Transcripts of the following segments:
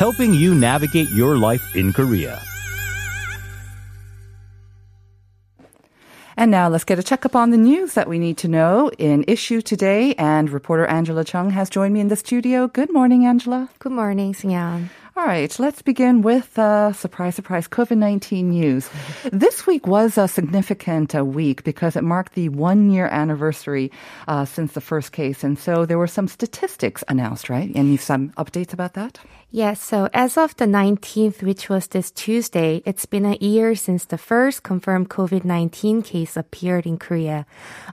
helping you navigate your life in Korea. And now let's get a checkup on the news that we need to know in issue today. And reporter Angela Chung has joined me in the studio. Good morning, Angela. Good morning, Sinyan. All right, let's begin with uh, surprise, surprise, COVID 19 news. This week was a significant uh, week because it marked the one year anniversary uh, since the first case. And so there were some statistics announced, right? And you've some updates about that? Yes, so as of the 19th, which was this Tuesday, it's been a year since the first confirmed COVID 19 case appeared in Korea.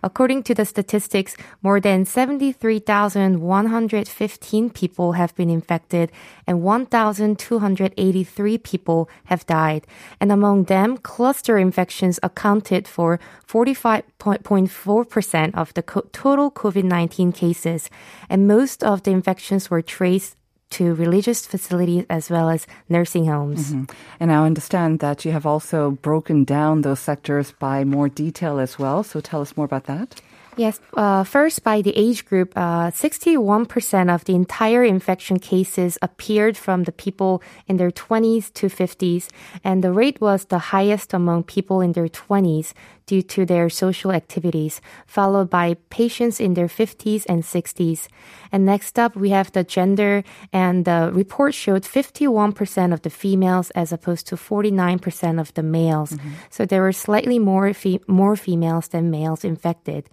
According to the statistics, more than 73,115 people have been infected and 1,283 people have died. And among them, cluster infections accounted for 45.4% of the co- total COVID 19 cases. And most of the infections were traced to religious facilities as well as nursing homes. Mm-hmm. And I understand that you have also broken down those sectors by more detail as well. So tell us more about that. Yes, uh, first by the age group, uh, 61% of the entire infection cases appeared from the people in their 20s to 50s, and the rate was the highest among people in their 20s due to their social activities, followed by patients in their 50s and 60s. And next up, we have the gender, and the report showed 51% of the females as opposed to 49% of the males. Mm-hmm. So there were slightly more fe- more females than males infected.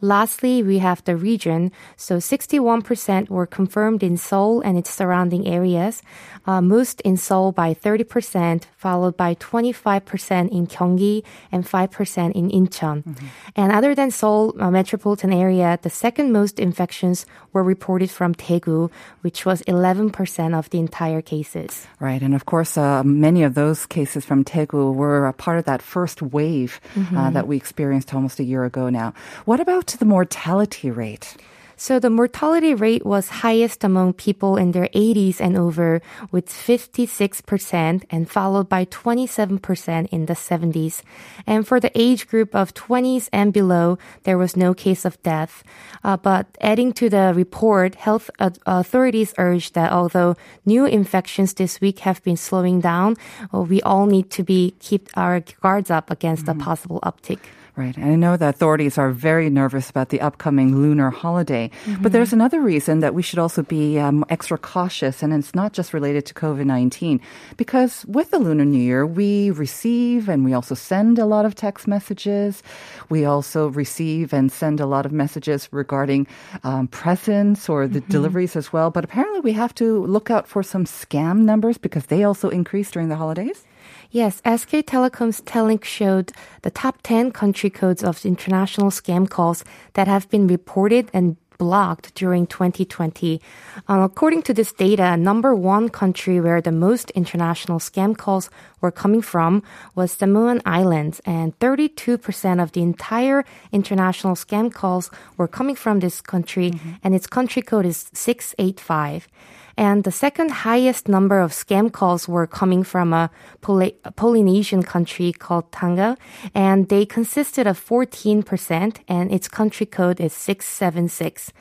Lastly, we have the region. So 61% were confirmed in Seoul and its surrounding areas, uh, most in Seoul by 30%, followed by 25% in Gyeonggi and 5% in Incheon. Mm-hmm. And other than Seoul uh, metropolitan area, the second most infections were reported from Daegu, which was 11% of the entire cases. Right. And of course, uh, many of those cases from Daegu were a part of that first wave uh, mm-hmm. uh, that we experienced almost a year ago now. What about the mortality rate? So the mortality rate was highest among people in their 80s and over with 56% and followed by 27% in the 70s. And for the age group of 20s and below, there was no case of death. Uh, but adding to the report, health authorities urged that although new infections this week have been slowing down, well, we all need to be keep our guards up against mm-hmm. a possible uptick. Right. And I know the authorities are very nervous about the upcoming lunar holiday. Mm-hmm. But there's another reason that we should also be um, extra cautious, and it's not just related to COVID 19. Because with the Lunar New Year, we receive and we also send a lot of text messages. We also receive and send a lot of messages regarding um, presents or the mm-hmm. deliveries as well. But apparently, we have to look out for some scam numbers because they also increase during the holidays. Yes, SK Telecom's Telink showed the top 10 country codes of international scam calls that have been reported and blocked during 2020. Um, according to this data, number one country where the most international scam calls were coming from was Samoan Islands, and 32% of the entire international scam calls were coming from this country, mm-hmm. and its country code is 685. And the second highest number of scam calls were coming from a, Poly- Polynesian country called Tonga, and they consisted of 14%, and its country code is 676.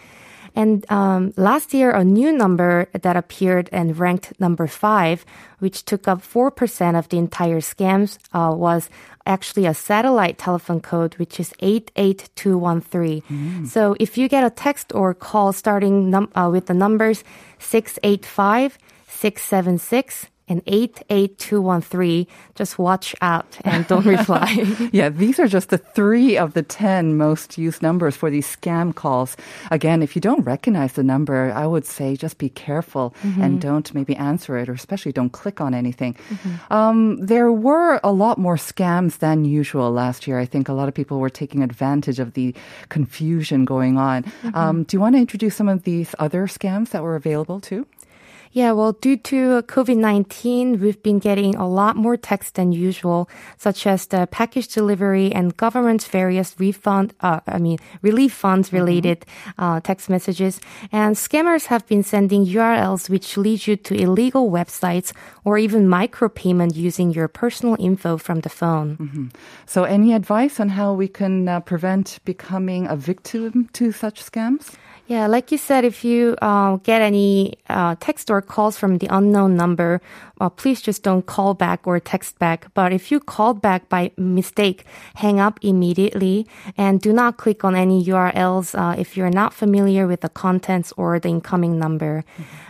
And um, last year, a new number that appeared and ranked number five, which took up 4% of the entire scams, uh, was actually a satellite telephone code, which is 88213. Mm. So if you get a text or call starting num- uh, with the numbers 685, 676, and 88213. Just watch out and don't reply. yeah, these are just the three of the 10 most used numbers for these scam calls. Again, if you don't recognize the number, I would say just be careful mm-hmm. and don't maybe answer it or especially don't click on anything. Mm-hmm. Um, there were a lot more scams than usual last year. I think a lot of people were taking advantage of the confusion going on. Mm-hmm. Um, do you want to introduce some of these other scams that were available too? Yeah, well, due to COVID 19, we've been getting a lot more text than usual, such as the package delivery and government's various refund, uh, I mean, relief funds related uh, text messages. And scammers have been sending URLs which lead you to illegal websites or even micropayment using your personal info from the phone. So, any advice on how we can uh, prevent becoming a victim to such scams? Yeah, like you said, if you uh, get any uh, text or calls from the unknown number, uh, please just don't call back or text back. But if you called back by mistake, hang up immediately and do not click on any URLs uh, if you're not familiar with the contents or the incoming number.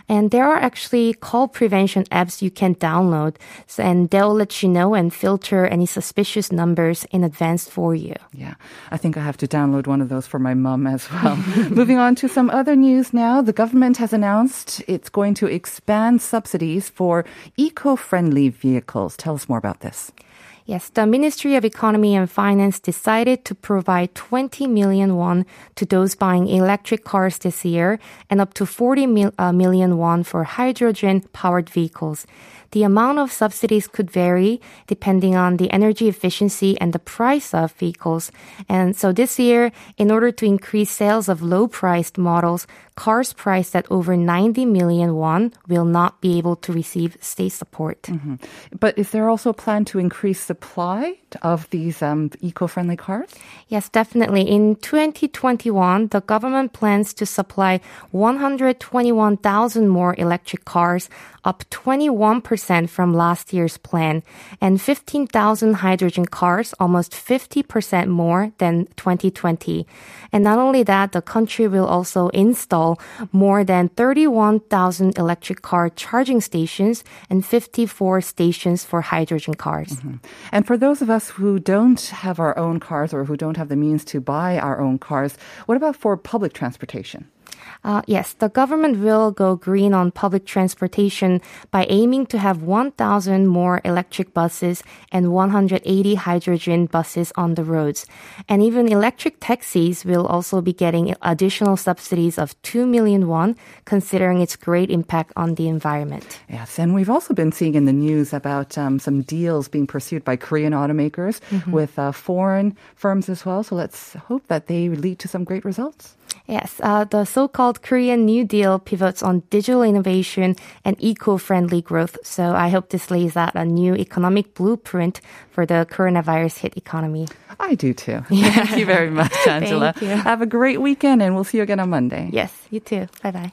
And there are actually call prevention apps you can download, so, and they'll let you know and filter any suspicious numbers in advance for you. Yeah, I think I have to download one of those for my mom as well. Moving on to some other news now. The government has announced it's going to expand subsidies for eco friendly vehicles. Tell us more about this. Yes, the Ministry of Economy and Finance decided to provide 20 million won to those buying electric cars this year and up to 40 mil, uh, million won for hydrogen powered vehicles. The amount of subsidies could vary depending on the energy efficiency and the price of vehicles. And so this year, in order to increase sales of low priced models, cars priced at over 90 million won will not be able to receive state support. But is there also a plan to increase supply of these um, eco friendly cars? Yes, definitely. In 2021, the government plans to supply 121,000 more electric cars, up 21% from last year's plan, and 15,000 hydrogen cars, almost 50% more than 2020. And not only that, the country will also install more than 31,000 electric car charging stations and 54 stations for hydrogen cars. Mm-hmm. And for those of us who don't have our own cars or who don't have the means to buy our own cars, what about for public transportation? Uh, yes, the government will go green on public transportation by aiming to have 1,000 more electric buses and 180 hydrogen buses on the roads. And even electric taxis will also be getting additional subsidies of 2 million won, considering its great impact on the environment. Yes, and we've also been seeing in the news about um, some deals being pursued by Korean automakers with uh, foreign firms as well. So let's hope that they lead to some great results. Yes, uh, the so-called Korean New Deal pivots on digital innovation and eco-friendly growth. So I hope this lays out a new economic blueprint for the coronavirus hit economy. I do too. Thank you very much, Angela. Thank you. Have a great weekend, and we'll see you again on Monday. Yes, you too. Bye bye.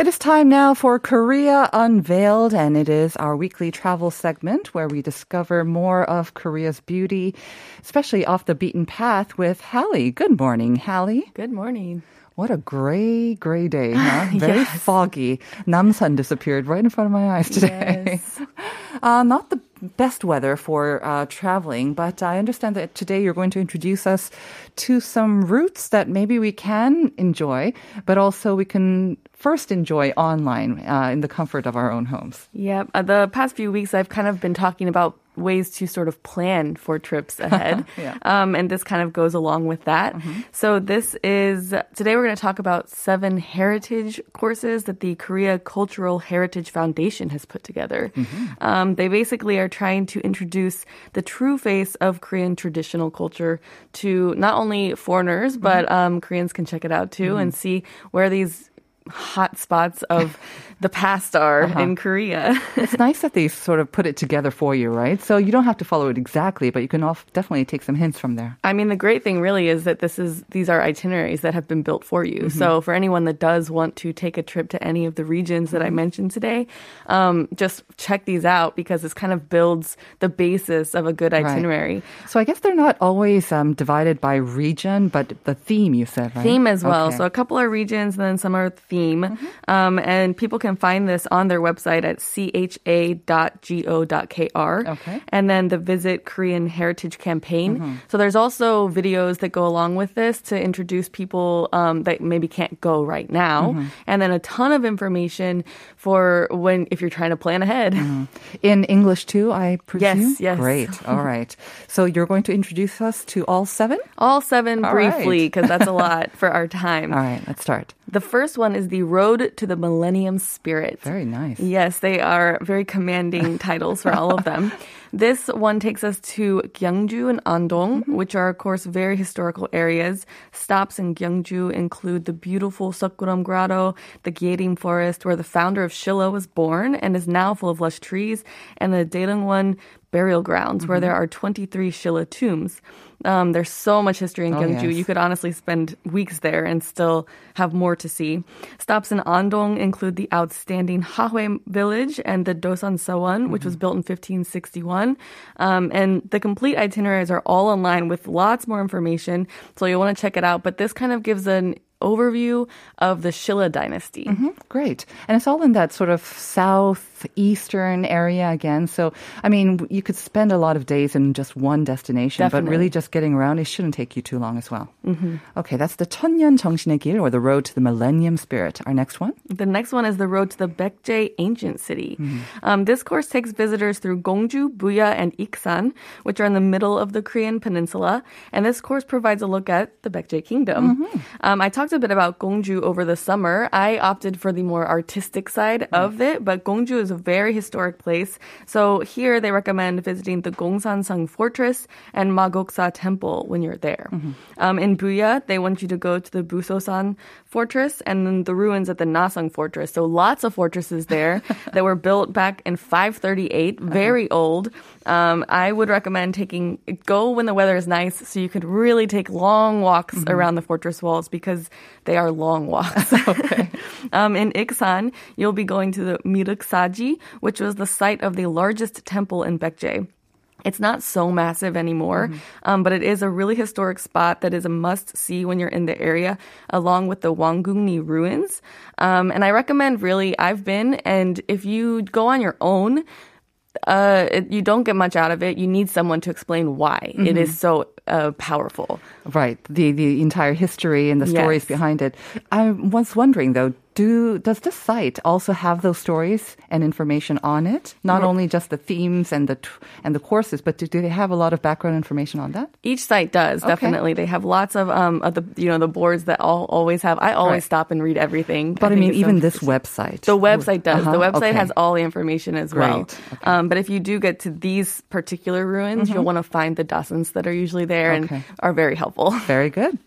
It is time now for Korea Unveiled, and it is our weekly travel segment where we discover more of Korea's beauty, especially off the beaten path with Hallie. Good morning, Hallie. Good morning. What a gray, gray day, huh? Very foggy. Namsan disappeared right in front of my eyes today. uh, not the best weather for uh, traveling, but I understand that today you're going to introduce us to some routes that maybe we can enjoy, but also we can first enjoy online uh, in the comfort of our own homes. Yeah, uh, the past few weeks I've kind of been talking about ways to sort of plan for trips ahead. Yeah. um, and this kind of goes along with that. So this is today we're going to talk about seven heritage courses that the Korea Cultural Heritage Foundation has put together. Um, Um, they basically are trying to introduce the true face of Korean traditional culture to not only foreigners, mm-hmm. but um, Koreans can check it out too mm-hmm. and see where these hot spots of the past are in Korea. It's nice that they sort of put it together for you, right? So you don't have to follow it exactly, but you can definitely take some hints from there. I mean, the great thing really is that this is these are itineraries that have been built for you. So for anyone that does want to take a trip to any of the regions that I mentioned today, um, just check these out because this kind of builds the basis of a good itinerary. So I guess they're not always um, divided by region, but the theme you said, right? theme as well. Okay. So a couple are regions and then some are theme. Um, and people can find this on their website at cha.go.kr. Okay. And then the Visit Korean Heritage Campaign. So there's also videos that go along with this to introduce people um, that maybe can't go right now. And then a ton of information for when, if you're trying to plan ahead. In English too, I presume? yes. yes. Great. All right. So you're going to introduce us to all seven? All seven All briefly, right. because that's a lot for our time. All right, let's start. The first one is the Road to the Millennium Spirit. Very nice. Yes, they are very commanding titles for all of them. This one takes us to Gyeongju and Andong, mm-hmm. which are, of course, very historical areas. Stops in Gyeongju include the beautiful Seokguram Grotto, the Gyerim Forest, where the founder of Shilla was born and is now full of lush trees, and the Daereungwon burial grounds, where there are 23 Shilla tombs. Um, there's so much history in Oh, Gyeongju. yes. You could honestly spend weeks there and still have more to see. Stops in Andong include the outstanding Hahoe village and the Dosan Seowon, which was built in 1561. Um, and the complete itineraries are all online with lots more information, so you'll want to check it out. But this kind of gives an overview of the Shilla dynasty. Mm-hmm. Great. And it's all in that sort of southeastern area again. So, I mean, you could spend a lot of days in just one destination, Definitely. but really just getting around, it shouldn't take you too long as well. Mm-hmm. Okay, that's the 천년 정신의 or the road to the millennium spirit. Our next one? The next one is the road to the Baekje ancient city. Mm-hmm. Um, this course takes visitors through Gongju, Buyeo, and Iksan, which are in the middle of the Korean peninsula. And this course provides a look at the Baekje kingdom. Mm-hmm. Um, I talked a bit about Gongju over the summer. I opted for the more artistic side of it, but Gongju is a very historic place. So here they recommend visiting the Gongsanseong Fortress and Magoksa Temple when you're there. Um, in Buyeo, they want you to go to the Busosan Fortress and then the ruins at the Naseong Fortress. So lots of fortresses there that were built back in 538, very old. Um, I would recommend taking go when the weather is nice, so you could really take long walks around the fortress walls because they are long walks. um, in Iksan, you'll be going to the Miruksaji, which was the site of the largest temple in Baekje. It's not so massive anymore, um, but it is a really historic spot that is a must see when you're in the area, along with the Wanggungni ruins. Um, and I recommend really, I've been, and if you go on your own, uh, it, you don't get much out of it. You need someone to explain why it is so uh, powerful. Right, the, the entire history and the stories Yes. behind it. I was wondering though, do does this site also have those stories and information on it? Not only just the themes and the t- and the courses, but do, do they have a lot of background information on that? Each site does definitely. They have lots of um of the you know the boards that all always have. I always Right. stop and read everything. But I, think mean, even this website. The website does. Uh-huh, The website okay. has all the information as well. Great. Um, but if you do get to these particular ruins, you'll want to find the dozens that are usually there Mm-hmm. Okay. and are very helpful. Very good.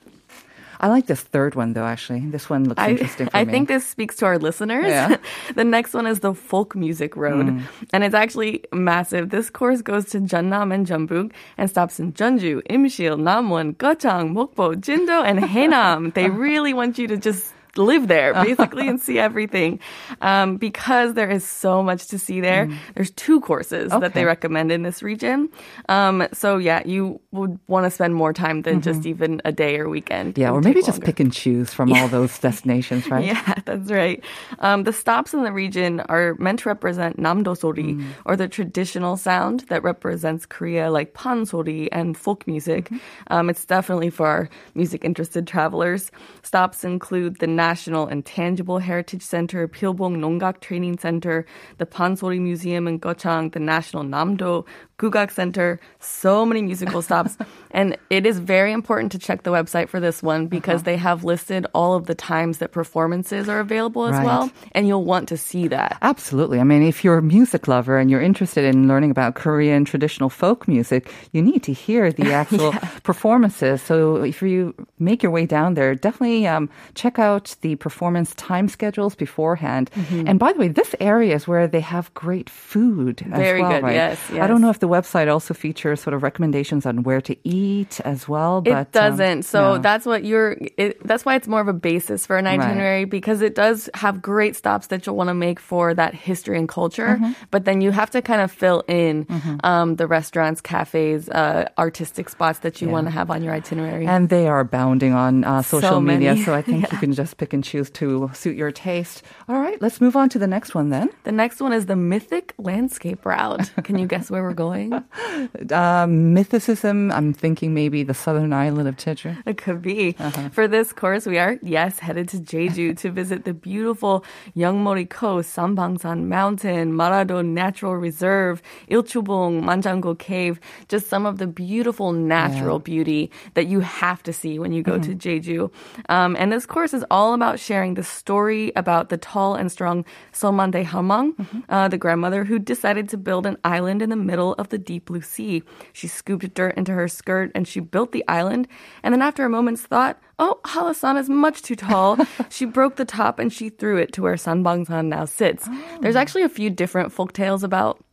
I like this third one though. Actually, this one looks I, interesting I me. think this speaks to our listeners. Yeah. the next one is the folk music road, Mm. and it's actually massive. This course goes to Jeonnam and Jeonbuk and stops in Jeonju, Imshil, Namwon, Gochang, Mokpo, Jindo, and Haenam. They really want you to just live there basically and see everything um, because there is so much to see there there's two courses that they Mm. Recommend in this region um, so yeah you would want to spend more time than just even a day or weekend Mm-hmm. yeah, or maybe just longer. pick and choose from all those destinations, right? Yeah, that's right. Um, the stops in the region are meant to represent namdosori, Mm. or the traditional sound that represents Korea, like pansori and folk music. Mm-hmm. Um, it's definitely for our music-interested travelers. Stops include the National Intangible Heritage Center, Pilbong Nonggak Training Center, the Pansori Museum in Gochang, the National Namdo Gugak Center, so many musical stops. and it is very important to check the website for this one because Uh-huh. they have listed all of the times that performances are available as Right. well. And you'll want to see that. Absolutely. I mean, if you're a music lover and you're interested in learning about Korean traditional folk music, you need to hear the actual performances. So if you make your way down there, definitely um, check out the performance time schedules beforehand. Mm-hmm. And by the way, this area is where they have great food. as Very well, good. right? Yes, I don't know if the website also features sort of recommendations on where to eat as well. But, It um, doesn't. so no. that's what you're. It, that's why it's more of a basis for an itinerary because it does have great stops that you'll want to make for that history and culture. Mm-hmm. But then you have to kind of fill in um, the restaurants, cafes, uh, artistic spots that you want to have on your itinerary. And they are bounding on uh, social So media, so I think you can just pick and choose to suit your taste. All right, let's move on to the next one then. the next one is the mythic landscape route. Can you guess where we're going? Um, mythicism, I'm thinking maybe the southern island of Jeju. It could be. Uh-huh. For this course, we are, yes, headed to Jeju to visit the beautiful Yongmeori Coast, Sanbangsan Mountain, Marado Natural Reserve, Ilchulbong, Manjanggul Cave, just some of the beautiful natural beauty that you have to see when you go Mm-hmm. to Jeju. Um, and this course is all about sharing the story about the tall and strong Seolmundae Halmang, Mm-hmm. uh, the grandmother who decided to build an island in the middle of the deep blue sea. She scooped dirt into her skirt and she built the island. And then after a moment's thought, oh, Hallasan is much too tall. she broke the top and she threw it to where Sanbangsan now sits. There's actually a few different folk tales about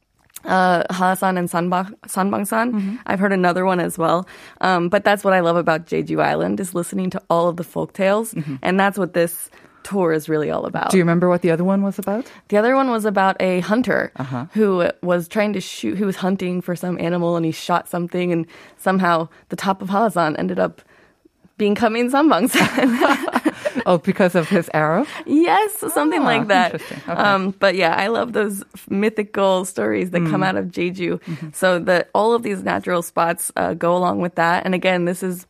uh, Hallasan and Sanba- Sanbangsan. I've heard another one as well. Um, but that's what I love about Jeju Island is listening to all of the folk tales. And that's what this tour is really all about. Do you remember what the other one was about? The other one was about a hunter Uh-huh. who was trying to shoot, who was hunting for some animal and he shot something and somehow the top of Hallasan ended up becoming Sanbangsan. Oh, because of his arrow? yes, something Ah, like that. interesting. Okay. Um, but yeah, I love those mythical stories that Mm. come out of Jeju. Mm-hmm. So that all of these natural spots uh, go along with that. And again, this is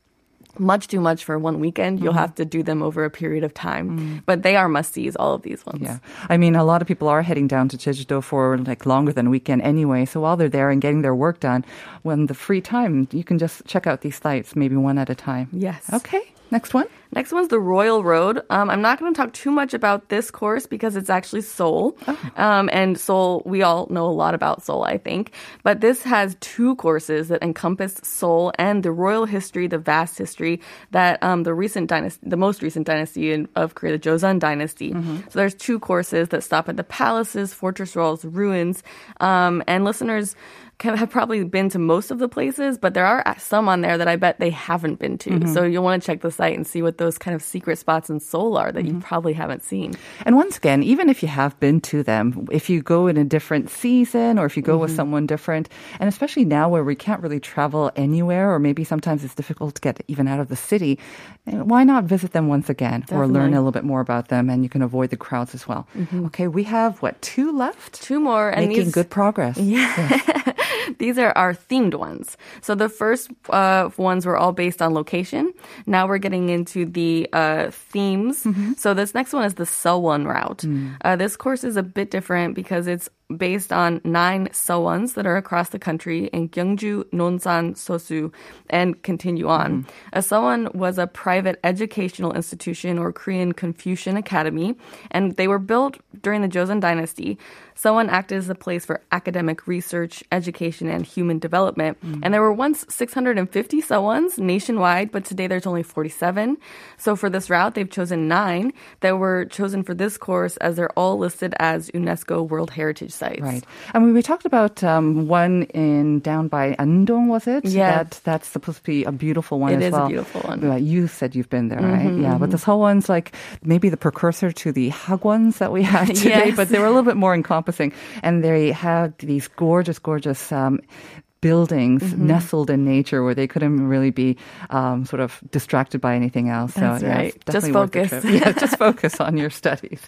much too much for one weekend. You'll Mm-hmm. have to do them over a period of time. But they are must sees, all of these ones. Yeah. I mean, a lot of people are heading down to Jeju-do for like longer than a weekend anyway. So while they're there and getting their work done, when the free time, you can just check out these sites, maybe one at a time. Yes. Okay. Next one. Next one's the Royal Road. Um, I'm not going to talk too much about this course because it's actually Seoul. Um, and Seoul, we all know a lot about Seoul, I think. But this has two courses that encompass Seoul and the royal history, the vast history that um, the recent dynasty, the most recent dynasty in, of Korea, the Joseon dynasty. So there's two courses that stop at the palaces, fortress walls, ruins. Um, and listeners, have probably been to most of the places, but there are uh, some on there that I bet they haven't been to. Mm-hmm. So you'll want to check the site and see what those kind of secret spots in Seoul are that you mm-hmm. probably haven't seen. And once again, even if you have been to them, if you go in a different season or if you go with mm-hmm. someone different, and especially now where we can't really travel anywhere, or maybe sometimes it's difficult to get even out of the city, eh, why not visit them once again or learn a little bit more about them and you can avoid the crowds as well. Okay, we have what, two left? Two more, and Making these, good progress. these are our themed ones. So the first uh, ones were all based on location. Now we're getting into the uh, themes. So this next one is the Seowon route. Uh, this course is a bit different because it's based on nine Seowons that are across the country in Gyeongju, Nonsan, Sosu, and continue on. Mm-hmm. A Seowon was a private educational institution or Korean Confucian Academy, and they were built during the Joseon Dynasty. Seowon acted as a place for academic research, education, and human development. Mm. And there were once 650 Seowons nationwide, but today there's only 47. So for this route, they've chosen nine that were chosen for this course as they're all listed as UNESCO World Heritage Sites. Right. I mean, we talked about um, one in down by Andong, was it? Yeah. That, that's supposed to be a beautiful one It as is a beautiful one. You said you've been there, right? Yeah. But the Seoul one's like maybe the precursor to the Hagwons that we had today, Yes. but they were a little bit more encompassing. And they had these gorgeous, gorgeous um, buildings Mm-hmm. nestled in nature where they couldn't really be um, sort of distracted by anything else. That's so, yeah, right. it's Just definitely worth the focus. Yeah, just focus on your studies.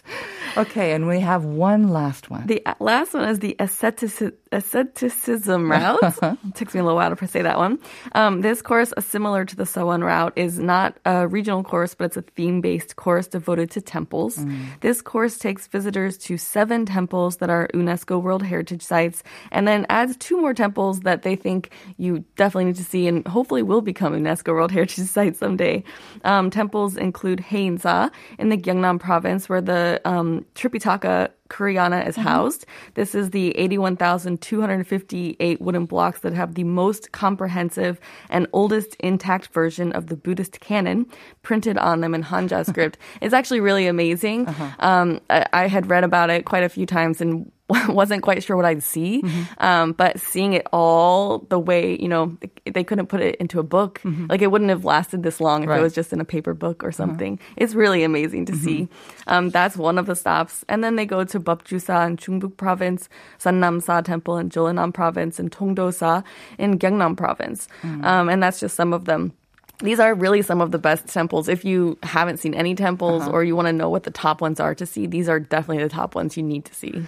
Okay, and we have one last one. The last one is the ascetici- asceticism route. It takes me a little while to say that one. Um, this course, uh, similar to the Seowon route, is not a regional course, but it's a theme-based course devoted to temples. This course takes visitors to seven temples that are UNESCO World Heritage Sites, and then adds two more temples that that they think you definitely need to see and hopefully will become a UNESCO World Heritage Site someday. Um, temples include Haeinsa in the Gyeongnam province, where the um, Tripitaka Koreana is housed. This is the 81,258 wooden blocks that have the most comprehensive and oldest intact version of the Buddhist canon printed on them in Hanja script. it's actually really amazing. Um, I, I had read about it quite a few times and wasn't quite sure what I'd see. Mm-hmm. Um, but seeing it all the way, you know, they couldn't put it into a book. Like it wouldn't have lasted this long if Mm-hmm. Right. Uh-huh. it was just in a paper book or something. It's really amazing to see. Mm-hmm. Um, that's one of the stops. And then they go to Beopjusa in Chungbuk province, Seonamsa temple in Jeollanam province, and Tongdosa in Gyeongnam province. Mm. Um, and that's just some of them. These are really some of the best temples. If you haven't seen any temples Uh-huh. or you want to know what the top ones are to see, these are definitely the top ones you need to see.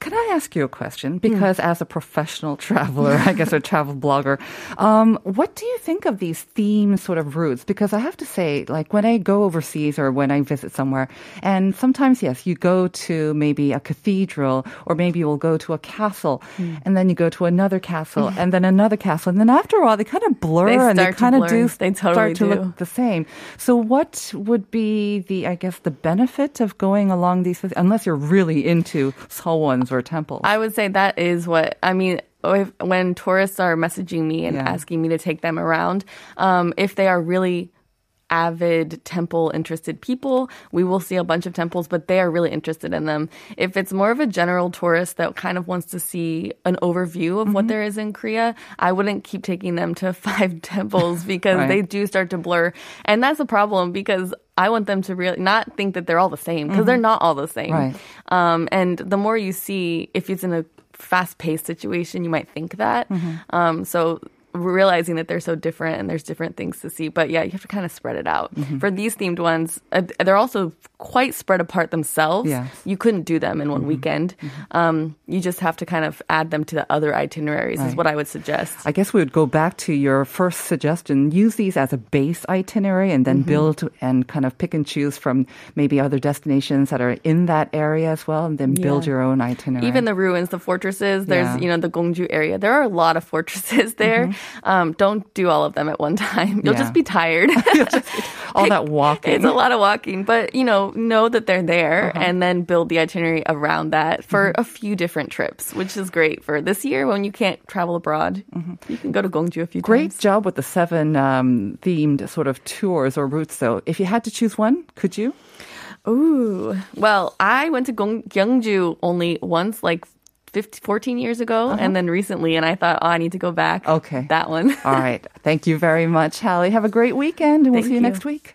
Can I ask you a question? Because as a professional traveler, I guess a travel blogger, um, what do you think of these theme sort of routes? Because I have to say, like when I go overseas or when I visit somewhere, and sometimes, yes, you go to maybe a cathedral or maybe you'll go to a castle and then you go to another castle and then another castle. And then after a while, they kind of blur They and they kind of do They totally start to do. look the same. So what would be the, I guess, the benefit of going along these, unless you're really into seowons or temples? I would say that is what I mean. If, when tourists are messaging me and Yeah. asking me to take them around, um, if they are really avid temple interested people, we will see a bunch of temples, but they are really interested in them. If it's more of a general tourist that kind of wants to see an overview of what there is in Korea, I wouldn't keep taking them to five temples because Right. they do start to blur. And that's a problem because I want them to really not think that they're all the same because they're not all the same. Right. Um, and the more you see, if it's in a fast paced situation, you might think that. Um, so realizing that they're so different and there's different things to see. But yeah, you have to kind of spread it out. For these themed ones, uh, they're also quite spread apart themselves. Yes. You couldn't do them in one weekend. Um, you just have to kind of add them to the other itineraries, is what I would suggest. I guess we would go back to your first suggestion. Use these as a base itinerary and then build and kind of pick and choose from maybe other destinations that are in that area as well, and then build Yeah. your own itinerary. Even the ruins, the fortresses, there's, Yeah. you know, the Gongju area. There are a lot of fortresses there. Um, don't do all of them at one time. You'll Yeah. just be tired. all that walking. It's a lot of walking, but you know, know that they're there Uh-huh. and then build the itinerary around that for Mm-hmm. a few different trips, which is great for this year when you can't travel abroad. You can go to Gongju a few Mm-hmm. Great times. job with the seven um, themed sort of tours or routes, though. If you had to choose one, could you? Ooh. Well, I went to Gong- Gyeongju only once, like 15, 14 years ago, and then recently, and I thought, oh, I need to go back. Uh-huh. Okay. That one. All right. Thank you very much, Hallie. Have a great weekend, and we'll see you you. next week.